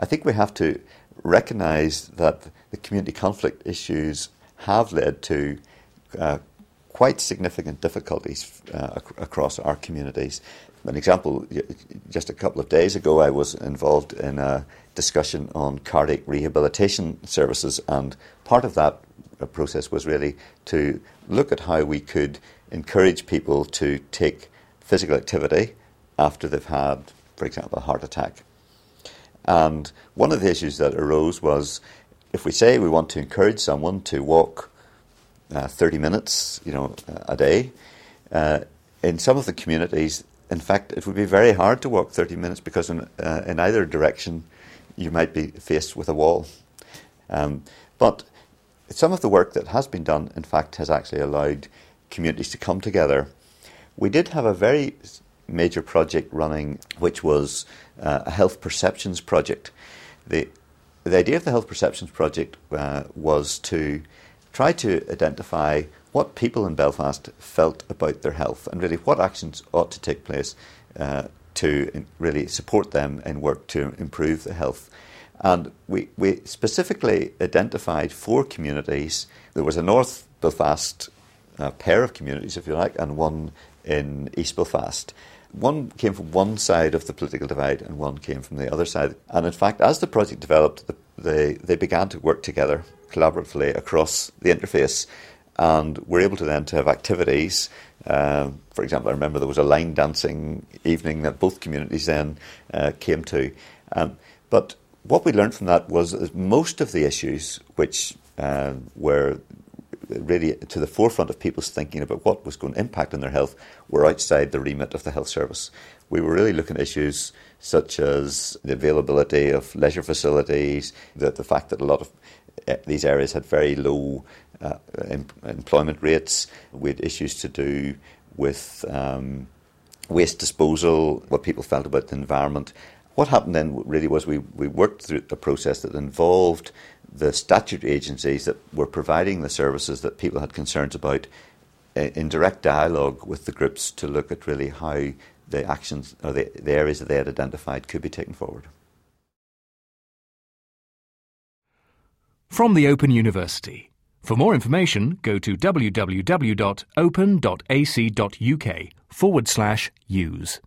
I think we have to recognise that the community conflict issues have led to uh, quite significant difficulties uh, ac- across our communities. An example, just a couple of days ago, I was involved in a discussion on cardiac rehabilitation services, and part of that uh, process was really to look at how we could encourage people to take physical activity after they've had, for example, a heart attack. And one of the issues that arose was if we say we want to encourage someone to walk uh, 30 minutes, you know, a day, uh, in some of the communities, in fact, it would be very hard to walk 30 minutes because in, uh, in either direction you might be faced with a wall. Um, but some of the work that has been done, in fact, has actually allowed communities to come together. We did have a very major project running, which was uh, a health perceptions project. The, the idea of the health perceptions project uh, was to try to identify what people in Belfast felt about their health and really what actions ought to take place uh, to really support them in work to improve the health. And we, we specifically identified four communities. There was a North Belfast uh, pair of communities, if you like, and one in East Belfast. One came from one side of the political divide and one came from the other side. And in fact, as the project developed, the, they, they began to work together collaboratively across the interface and were able to then to have activities. Um, for example, I remember there was a line dancing evening that both communities then uh, came to. Um, but what we learned from that was that most of the issues which uh, were really to the forefront of people's thinking about what was going to impact on their health were outside the remit of the health service. We were really looking at issues such as the availability of leisure facilities, the, the fact that a lot of eh, these areas had very low uh, em- employment rates. We had issues to do with um, waste disposal, what people felt about the environment. What happened then really was we, we worked through a process that involved the statute agencies that were providing the services that people had concerns about uh, in direct dialogue with the groups to look at really how the actions or the, the areas that they had identified could be taken forward. From the Open University. For more information, go to www.open.ac.uk forward slash use.